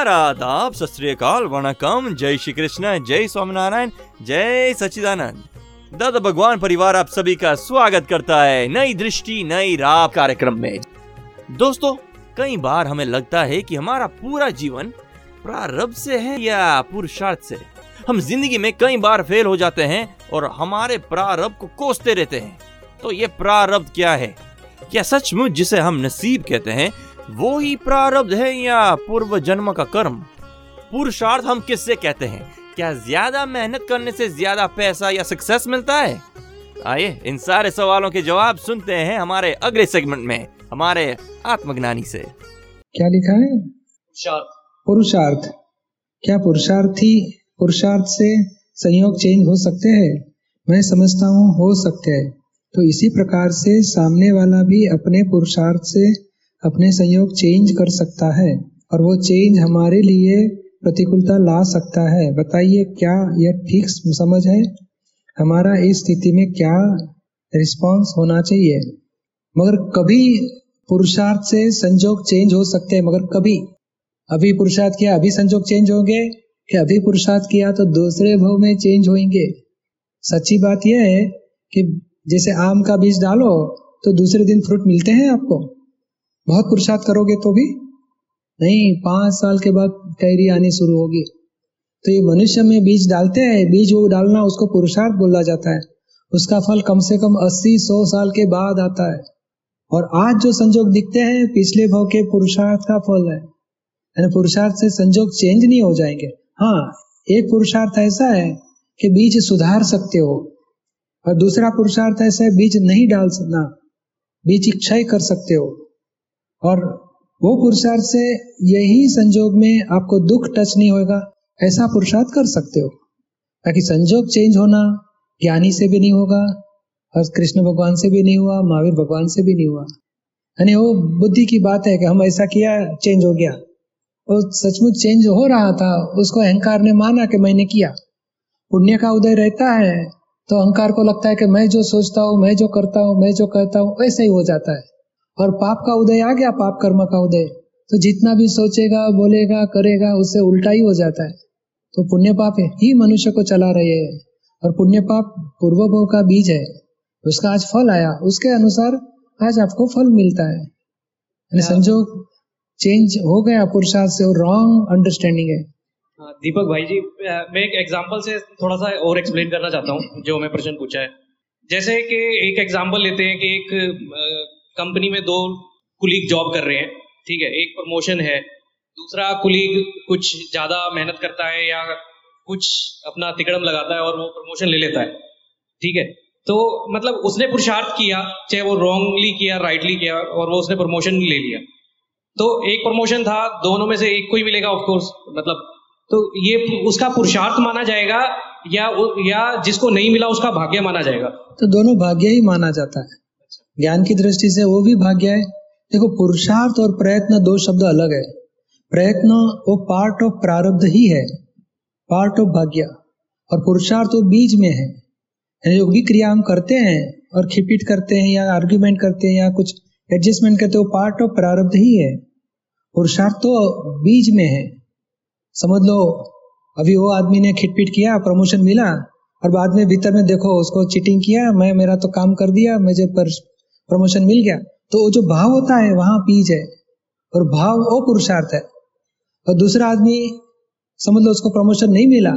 नमस्कार आदाब सत वणकम जय श्री कृष्ण जय स्वामीनारायण जय सच्चिदानंद दादा भगवान परिवार आप सभी का स्वागत करता है नई दृष्टि नई राह कार्यक्रम में दोस्तों कई बार हमें लगता है कि हमारा पूरा जीवन प्रारब्ध से है या पुरुषार्थ से हम ज़िंदगी में कई बार फेल हो जाते हैं और हमारे प्रारब्ध को कोसते रहते हैं तो ये प्रारब्ध क्या है क्या सचमुच जिसे हम नसीब कहते हैं वो ही प्रारब्ध है या पूर्व जन्म का कर्म? पुरुषार्थ हम किससे कहते हैं? क्या ज़्यादा मेहनत करने से ज़्यादा पैसा या सक्सेस मिलता है? आइए इन सारे सवालों के जवाब सुनते हैं हमारे अगले सेगमेंट में हमारे आत्मज्ञानी से। क्या लिखा है? पुरुषार्थ। क्या पुरुषार्थी पुरुषार्थ से संयोग चेंज हो सकते हैं? मैं समझता हूँ हो सकते हैं। तो इसी प्रकार से सामने वाला भी अपने पुरुषार्थ से अपने संयोग चेंज कर सकता है और वो चेंज हमारे लिए प्रतिकूलता ला सकता है। बताइए, क्या यह ठीक समझ है? हमारा इस स्थिति में क्या रिस्पांस होना चाहिए? मगर कभी पुरुषार्थ से संजोग चेंज हो सकते हैं, मगर कभी। अभी पुरुषार्थ किया, अभी संजोग चेंज होंगे। कि अभी पुरुषार्थ किया तो दूसरे भाव में चेंज होंगे। सच्ची बात यह है कि जैसे आम का बीज डालो तो दूसरे दिन फ्रूट मिलते हैं आपको। बहुत पुरुषार्थ करोगे तो भी? नहीं, पाँच साल के बाद कैरी आनी शुरू होगी। तो ये मनुष्य में बीज डालते हैं, बीज वो डालना, उसको पुरुषार्थ बोला जाता है। उसका फल कम से कम अस्सी, सौ साल के बाद आता है। और आज जो संजोग दिखते हैं, पिछले भाव के पुरुषार्थ का फल है। यानी पुरुषार्थ से संजोग चेंज नहीं हो जाएँगे। हाँ एक पुरुषार्थ ऐसा है कि बीज सुधार सकते हो, और दूसरा पुरुषार्थ ऐसा है, बीज नहीं डाल सकना। बीज क्षय कर सकते हो। और वो पुरुषार्थ से यही संजोग में आपको दुख टच नहीं होगा ऐसा पुरुषार्थ कर सकते हो। ताकि संजोग चेंज होना, ज्ञानी से भी नहीं होगा, और कृष्ण भगवान से भी नहीं हुआ, महावीर भगवान से भी नहीं हुआ। यानी वो बुद्धि की बात है कि हम ऐसा किया चेंज हो गया। वो सचमुच चेंज हो रहा था, उसको अहंकार ने माना कि मैंने किया। पुण्य का उदय रहता है तो अहंकार को लगता है कि मैं जो सोचता हूँ, मैं जो करता हूँ, मैं जो कहता हूँ, वैसे ही हो जाता है। और पाप का उदय आ गया पाप कर्म का उदय। तो जितना भी सोचेगा बोलेगा करेगा उससे उल्टा ही हो जाता है। तो पुण्य पाप ही मनुष्य को चला रहे हैं। और पुण्य पाप पूर्व भव का बीज है। उसका आज फल आया। उसके अनुसार आज आपको फल मिलता है। यानी संजोग चेंज हो गया पुरुषार्थ से और रॉन्ग अंडरस्टैंडिंग है। हाँ, दीपक भाई जी मैं एक एग्जांपल से थोड़ा सा और एक्सप्लेन करना चाहता हूँ जो मैं प्रश्न पूछा है। जैसे कि एक एग्जांपल लेते हैं कि एक कंपनी में दो कुलीग जॉब कर रहे हैं, ठीक है, एक प्रमोशन है, दूसरा कुलीग कुछ ज़्यादा मेहनत करता है या कुछ अपना तिकड़म लगाता है और वो प्रमोशन ले लेता है, ठीक है? तो मतलब उसने पुरुषार्थ किया, चाहे वो रॉन्गली किया राइटली किया, और वो उसने प्रमोशन ले लिया। तो एक प्रमोशन था, दोनों में से एक को ही मिलेगा ऑफकोर्स मतलब तो ये उसका पुरुषार्थ माना जाएगा, या या जिसको नहीं मिला उसका भाग्य माना जाएगा। तो दोनों भाग्य ही माना जाता है। ज्ञान की दृष्टि से वो भी भाग्य है। देखो, पुरुषार्थ और प्रयत्न दो शब्द अलग है। प्रयत्न वो पार्ट ऑफ़ प्रारब्ध ही है पार्ट ऑफ़ भाग्य, और पुरुषार्थ वो बीज में है। जो भी क्रिया हम करते हैं और खिपिट करते हैं या आर्ग्यूमेंट करते हैं या कुछ एडजस्टमेंट करते हैं, वो पार्ट ऑफ़ प्रारब्ध ही है। पुरुषार्थ तो बीज में है। समझ लो, अभी वो आदमी ने खिटपिट किया प्रमोशन मिला, और बाद में भीतर में देखो, उसको चीटिंग किया, मैं, मेरा तो काम कर दिया, मुझे प्रमोशन मिल गया तो वो जो भाव होता है, वहाँ बीज है, और भाव वो पुरुषार्थ है। और दूसरा आदमी समझ लो उसको प्रमोशन नहीं मिला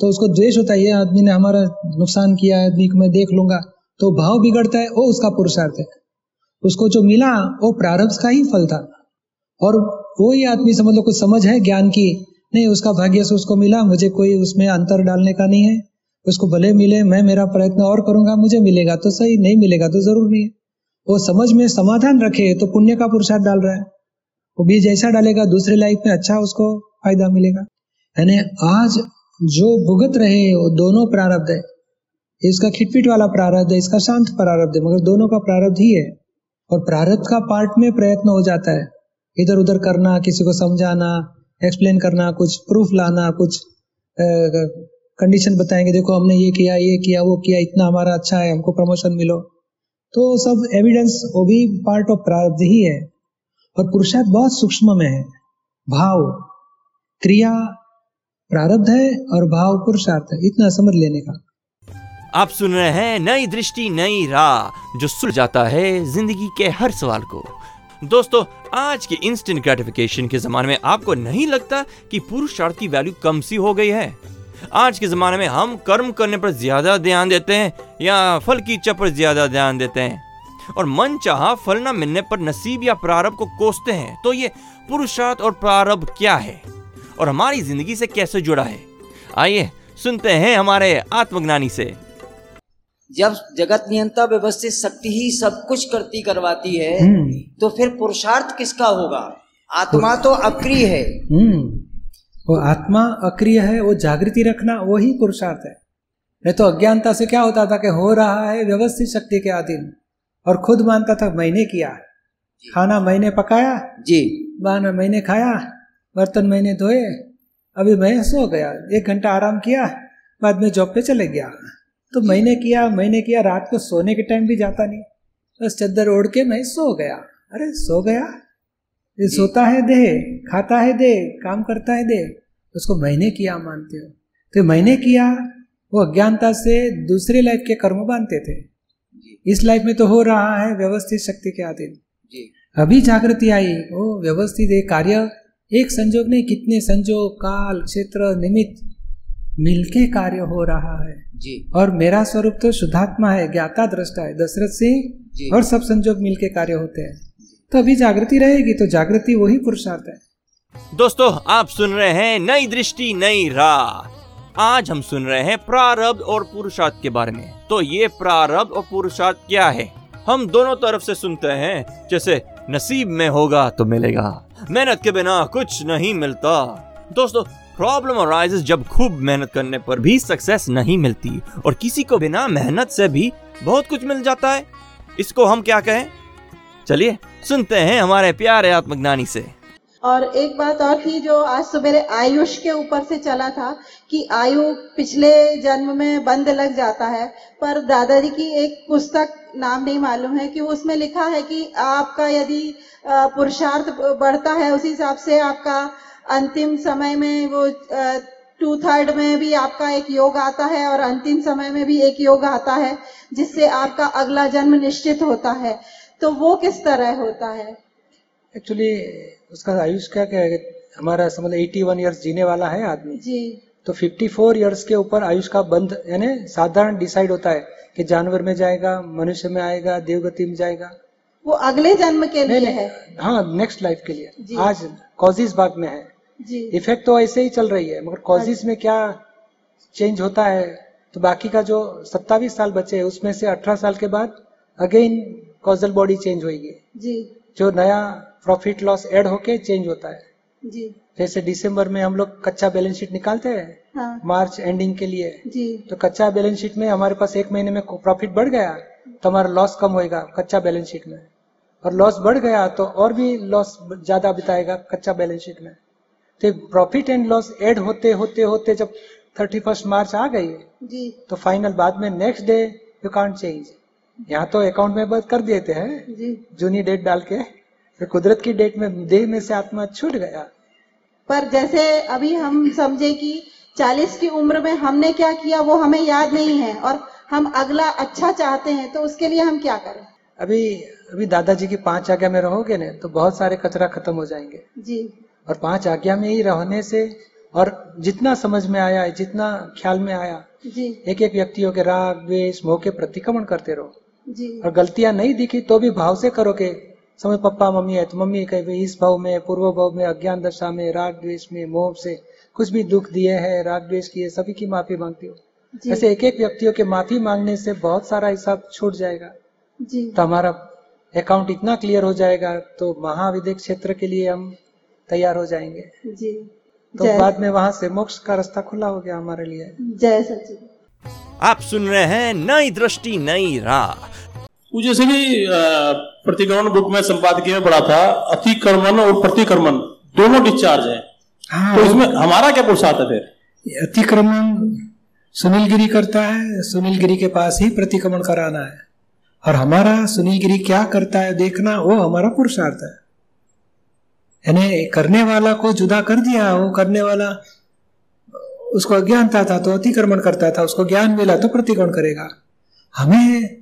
तो उसको द्वेष होता है, ये आदमी ने हमारा नुकसान किया है, आदमी को मैं देख लूँगा तो भाव बिगड़ता है, वो उसका पुरुषार्थ है। उसको जो मिला, वो प्रारब्ध का ही फल था। और वो ही आदमी समझ लो कुछ समझ है ज्ञान की, नहीं, उसका भाग्य से उसको मिला, मुझे कोई उसमें अंतर डालने का नहीं है। उसको भले मिले, मैं मेरा प्रयत्न और करूँगा, मुझे मिलेगा तो सही, नहीं मिलेगा तो ज़रूर नहीं है। वो समझ में समाधान रखे तो पुण्य का पुरुषार्थ डाल रहा है। वो बीज ऐसा डालेगा, दूसरे लाइफ में अच्छा उसको फ़ायदा मिलेगा। यानी आज जो भुगत रहे, वो दोनों प्रारब्ध है। इसका खिटपिट वाला प्रारब्ध है, इसका शांत प्रारब्ध है, मगर दोनों का प्रारब्ध ही है। और प्रारब्ध का पार्ट में प्रयत्न हो जाता है। इधर उधर करना, किसी को समझाना एक्सप्लेन करना, कुछ प्रूफ लाना, कुछ कंडीशन बताएँगे, देखो हमने ये किया ये किया, वो किया, इतना हमारा अच्छा है, हमको प्रमोशन मिलो। तो सब एविडेंस वो भी पार्ट ऑफ़ प्रारब्ध ही है। और पुरुषार्थ बहुत सूक्ष्म में है। भाव, क्रिया प्रारब्ध है और भाव पुरुषार्थ है। इतना समझ लेने का। आप सुन रहे हैं नई दृष्टि, नई राह, जो सुल जाता है ज़िंदगी के हर सवाल को। दोस्तों, आज के इंस्टेंट ग्रेटिफिकेशन के जमाने में आपको नहीं लगता कि पुरुषार्थ की वैल्यू कम सी हो गई है? आज के ज़माने में हम कर्म करने पर ज़्यादा ध्यान देते हैं या फल की इच्छा पर ज़्यादा ध्यान देते हैं? और मन चाह फल न मिलने पर नसीब या प्रारब्ध को कोसते हैं तो ये पुरुषार्थ और प्रारब्ध क्या है? और हमारी ज़िंदगी से कैसे जुड़ा है? आइए सुनते हैं हमारे आत्मज्ञानी से। जब जगत नियंता व्यवस्थित शक्ति ही सब कुछ करती करवाती है हम्म। तो फिर पुरुषार्थ किसका होगा? आत्मा तो अक्रिय है। हम्म। वो आत्मा अक्रिय है वो जागृति रखना वही पुरुषार्थ है। नहीं तो अज्ञानता से क्या होता था कि हो रहा है व्यवस्थित शक्ति के अधीन और खुद मानता था मैंने किया खाना मैंने पकाया जी। बाना मैंने खाया बर्तन मैंने धोए अभी मैं सो गया एक घंटा आराम किया बाद में जॉब पे चले गया। तो मैंने किया मैंने किया रात को सोने के टाइम भी जाता नहीं। बस चद्दर ओढ़ के मैं सो गया। अरे सो गया? ये सोता है दे खाता है दे काम करता है दे उसको मैंने किया मानते हो। तो मैंने किया वो अज्ञानता से दूसरे लाइफ के कर्म बांधते थे। इस लाइफ में तो हो रहा है व्यवस्थित शक्ति के अधीन। अभी जागृति आई वो व्यवस्थित एक कार्य एक संजोग नहीं कितने संजोग काल क्षेत्र निमित्त मिलके कार्य हो रहा है। जी। और मेरा स्वरूप तो शुद्धात्मा है ज्ञाता दृष्टा है दशरथ। सिंह और सब संजोग मिलके कार्य होते हैं। तो अभी जागृति रहेगी तो जागृति वही पुरुषार्थ है। दोस्तों, आप सुन रहे हैं नई दृष्टि, नई राह। आज हम सुन रहे हैं प्रारब्ध और पुरुषार्थ के बारे में। तो ये प्रारब्ध और पुरुषार्थ क्या है? हम दोनों तरफ़ से सुनते हैं। जैसे नसीब में होगा तो मिलेगा, मेहनत के बिना कुछ नहीं मिलता। दोस्तों, प्रॉब्लम अराइजेस जब खूब मेहनत करने पर भी सक्सेस नहीं मिलती और किसी को बिना मेहनत से भी बहुत कुछ मिल जाता है। इसको हम क्या कहें? चलिए सुनते हैं हमारे प्यारे आत्मज्ञानी से। और एक बात और थी जो आज सुबह आयुष के ऊपर से चला था कि आयु पिछले जन्म में बंद लग जाता है, पर दादाजी की एक पुस्तक नाम नहीं मालूम है कि उसमें लिखा है कि आपका यदि पुरुषार्थ बढ़ता है, उसी हिसाब से आपका अंतिम समय में वो टू थर्ड में भी आपका एक योग आता है और अंतिम समय में भी एक योग आता है, जिससे आपका अगला जन्म निश्चित होता है। तो वो किस तरह होता है? एक्चुअली उसका आयुष क्या क्या है? हमारा समझ एटी वन ईयर्स जीने वाला है आदमी। जी। तो 54 इयर्स के ऊपर आयुष का बंध यानी साधारण डिसाइड होता है कि जानवर में जाएगा मनुष्य में आएगा देवगति में जाएगा। वो अगले जन्म के लिए है? हाँ नेक्स्ट लाइफ के लिए। आज कॉजिस बात में है। जी। इफ़ेक्ट तो ऐसे ही चल रही है मगर कॉजिस में क्या चेंज होता है? तो बाकी का जो सत्तावीस साल बचे है उसमें से अठारह साल के बाद अगेन कॉजल बॉडी चेंज होगी जी। जो नया प्रॉफिट लॉस एड होके चेंज होता है। जी। जैसे दिसंबर में हम लोग कच्चा बैलेंस शीट निकालते हैं हाँ। मार्च एंडिंग के लिए। जी। तो कच्चा बैलेंस शीट में हमारे पास एक महीने में प्रॉफिट बढ़ गया तो हमारा लॉस कम होएगा कच्चा बैलेंस शीट में। और लॉस बढ़ गया तो और भी लॉस ज़्यादा बिताएगा कच्चा बैलेंस शीट में। तो प्रॉफिट एंड लॉस एड होते होते होते जब थर्टी फ़र्स्ट मार्च आ गई जी। तो फाइनल बाद में next day you can't change यहाँ तो अकाउंट में बंद कर देते हैं। जूनी डेट डाल के फिर कुदरत की डेट में देह में से आत्मा छूट गया। पर जैसे अभी हम समझे कि चालीस की उम्र में हमने क्या किया वो हमें याद नहीं है और हम अगला अच्छा चाहते हैं तो उसके लिए हम क्या करें? अभी अभी दादाजी की पाँच आज्ञा में रहोगे ना तो बहुत सारे कचरा खत्म हो जाएँगे। जी। और पाँच आज्ञा में ही रहने से और जितना समझ में आया जितना ख्याल में आया जी। एक एक व्यक्तियों के राग द्वेष मोह के प्रतिक्रमण करते रहो। और गलतियाँ नहीं दिखी तो भी भाव से करो के समय पप्पा मम्मी है तो मम्मी कहे इस भाव में पूर्व भाव में अज्ञान दशा में राग द्वेष में मोह से कुछ भी दुख दिए है राग द्वेष किए सभी की माफ़ी मांगती हो। ऐसे एक एक व्यक्तियों के माफ़ी मांगने से बहुत सारा हिसाब छूट जाएगा। जी। तो हमारा अकाउंट इतना क्लियर हो जाएगा तो महाविद्यक क्षेत्र के लिए हम तैयार हो जाएँगे। जी। तो बाद में वहाँ से मोक्ष का रास्ता खुला हो गया हमारे लिए। जय सचिन। आप सुन रहे हैं नई दृष्टि नई राह। वो जैसे कि अ, प्रतिक्रमण बुक में संपादकीय में पढ़ा था। अतिक्रमण और प्रतिक्रमण दोनों डिस्चार्ज है। हाँ। तो इसमें हमारा क्या पुरुषार्थ है फिर? अतिक्रमण सुनील गिरी करता है सुनील गिरी के पास ही प्रतिक्रमण कराना है। और हमारा सुनील गिरी क्या करता है देखना वो हमारा पुरुषार्थ है। यानी करने वाला को जुदा कर दिया वो करने वाला उसको अज्ञानता था तो अतिक्रमण करता था उसको ज्ञान मिला तो प्रतिक्रमण करेगा। हमें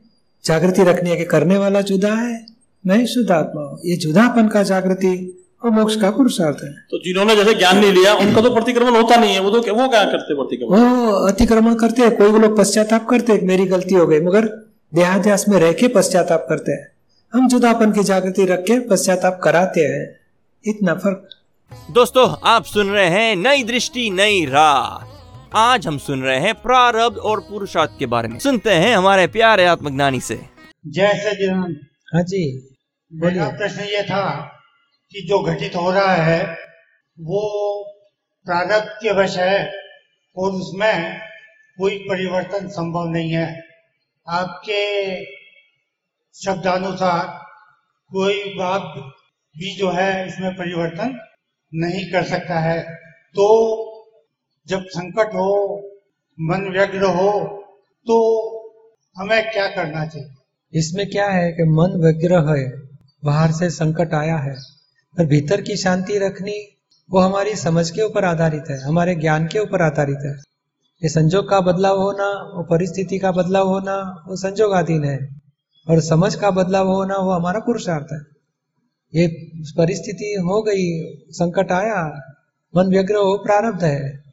जागृति रखनी है कि करने वाला जुदा है। मैं शुद्ध आत्मा हूँ। ये जुदापन का जागृति और मोक्ष का पुरुषार्थ है। तो जिन्होंने जैसे ज्ञान नहीं लिया उनका तो प्रतिक्रमण होता नहीं है। वो तो वो क्या करते प्रतिक्रमण? वो अतिक्रमण करते हैं। कोई लोग पश्चाताप करते हैं मेरी गलती हो गई। मगर देहाध्यास में रह के पश्चाताप करते हैं। हम जुदापन की जागृति रख के पश्चाताप कराते हैं। इतना फ़र्क। दोस्तों आप सुन रहे हैं नई दृष्टि नई राह। आज हम सुन रहे हैं प्रारब्ध और पुरुषार्थ के बारे में। सुनते हैं हमारे प्यारे आत्मज्ञानी से। जैसे सचिदानंद हाँ जी मेरा बोलिए। प्रश्न ये था कि जो घटित हो रहा है वो प्रारब्ध के वश है और उसमें कोई परिवर्तन संभव नहीं है। आपके शब्दानुसार कोई बात भी जो है इसमें परिवर्तन नहीं कर सकता है। तो जब संकट हो, मन व्यग्र हो तो हमें क्या करना चाहिए? इसमें क्या है कि मन विग्रह है, बाहर से संकट आया है, पर भीतर की शांति रखनी, वो हमारी समझ के ऊपर आधारित है, हमारे ज्ञान के ऊपर आधारित है। ये संजोग का बदलाव होना, वो परिस्थिति का बदलाव होना, वो संजोग संजोगाधीन है, और समझ का बदलाव होना, वो हमारा पुरुषार्थ है। ये परिस्थिति हो गई, संकट आया, मन व्यग्र हो, प्रारब्ध है।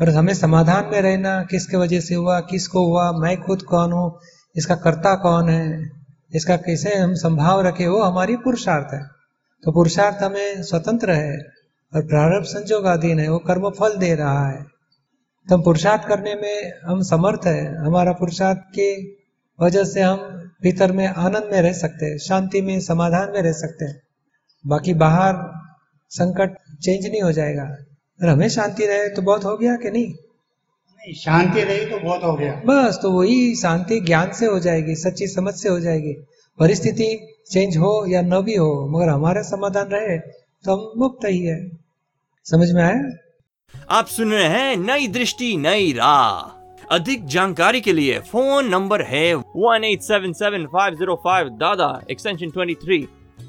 और हमें समाधान में रहना, किसके वजह से हुआ, किसको हुआ, मैं खुद कौन हूँ, इसका कर्ता कौन है, इसका कैसे हम संभाव रखे, वो हमारी पुरुषार्थ है। तो पुरुषार्थ हमें स्वतंत्र है और प्रारब्ध संजोगाधीन है, वो कर्म फल दे रहा है। तो हम पुरुषार्थ करने में हम समर्थ है, हमारा पुरुषार्थ के वजह से हम भीतर में आनंद में रह सकते हैं, शांति में, समाधान में रह सकते हैं। बाकी बाहर संकट चेंज नहीं हो जाएगा। अगर हमें शांति रहे तो बहुत हो गया कि नहीं? नहीं शांति रही तो बहुत हो गया। बस तो वही शांति ज्ञान से हो जाएगी सच्ची समझ से हो जाएगी। परिस्थिति चेंज हो या न भी हो मगर हमारा समाधान रहे तो हम मुक्त ही है। समझ में आया? आप सुन रहे हैं नई दृष्टि नई राह। अधिक जानकारी के लिए फ़ोन नंबर है one eight seven seven five zero five Dada extension twenty three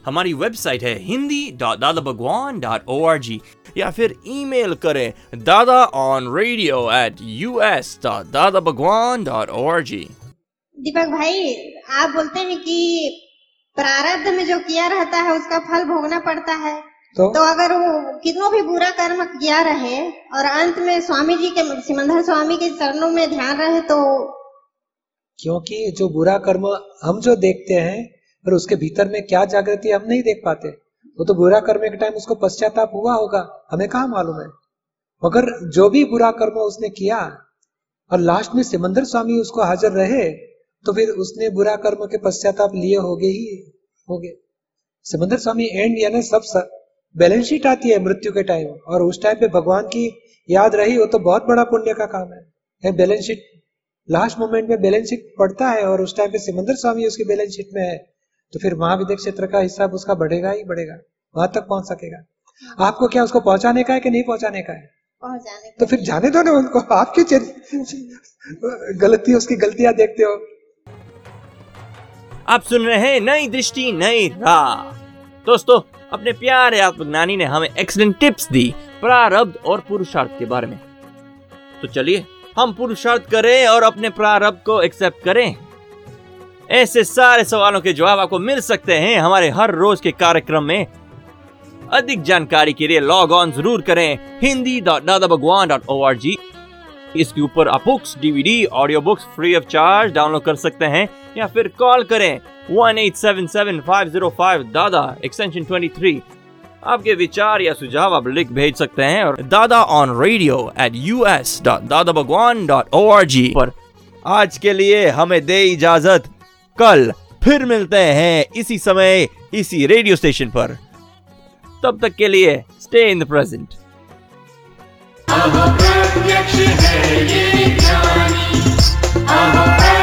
हमारी वेबसाइट है Hindi dot Dada Bhagwan dot O R G या फिर ईमेल करें Dada on radio at U S dot Dada Bhagwan dot O R G दीपक भाई आप बोलते हैं कि प्रारब्ध में जो किया रहता है उसका फल भोगना पड़ता है। तो? तो अगर वो कितनों भी बुरा कर्म किया रहे और अंत में स्वामी जी के सिमंदर स्वामी के चरणों में ध्यान रहे तो क्योंकि जो बुरा कर्म हम जो देखते हैं पर उसके भीतर में क्या जागृति हम नहीं देख पाते। वो तो बुरा कर्म के टाइम उसको पश्चाताप हुआ होगा, हमें कहा मालूम है? मगर जो भी बुरा कर्म उसने किया, और लास्ट में सिमंदर स्वामी उसको हाजिर रहे तो फिर उसने बुरा कर्म के पश्चाताप लिए होगे ही होगे। सिमंदर स्वामी एंड यानी सब बैलेंस शीट आती है मृत्यु के टाइम और उस टाइम पे भगवान की याद रही, वो तो बहुत बड़ा पुण्य का काम है। बैलेंस शीट लास्ट मोमेंट में बैलेंस शीट पड़ता है, और उस टाइम पे सिमंदर स्वामी उसकी बैलेंस शीट में है। तो फिर महाविद्य क्षेत्र का हिसाब उसका बढ़ेगा ही बढ़ेगा वहाँ तक पहुँच सकेगा। आपको क्या उसको पहुँचाने का है कि नहीं पहुँचाने का है? पहुँचाने तो फिर जाने दो ना उनको आपकी चल- गलती उसकी गलतियाँ देखते हो। आप सुन रहे हैं नई दृष्टि नई राह। दोस्तों अपने प्यारे आत्मज्ञानी ने हमें एक्सलेंट टिप्स दी प्रारब्ध और पुरुषार्थ के बारे में। तो चलिए हम पुरुषार्थ करें और अपने प्रारब्ध को एक्सेप्ट करें। ऐसे सारे सवालों के जवाब आपको मिल सकते हैं हमारे हर रोज के कार्यक्रम में। अधिक जानकारी के लिए लॉग ऑन ज़रूर करें Hindi dot Dada Bhagwan dot O R G इसके ऊपर आप books DVD audio books free of charge download कर सकते हैं या फिर कॉल करें one eight seven seven five zero five Dada extension twenty three आपके विचार या सुझाव आप लिख भेज सकते हैं और Dada on radio at U S dot Dada Bhagwan dot O R G पर। आज के लिए हमें दे इजाज़त। कल फिर मिलते हैं इसी समय, इसी रेडियो स्टेशन पर। तब तक के लिए स्टे इन द प्रेजेंट प्रत्यक्ष है ये ज्ञानी। अहो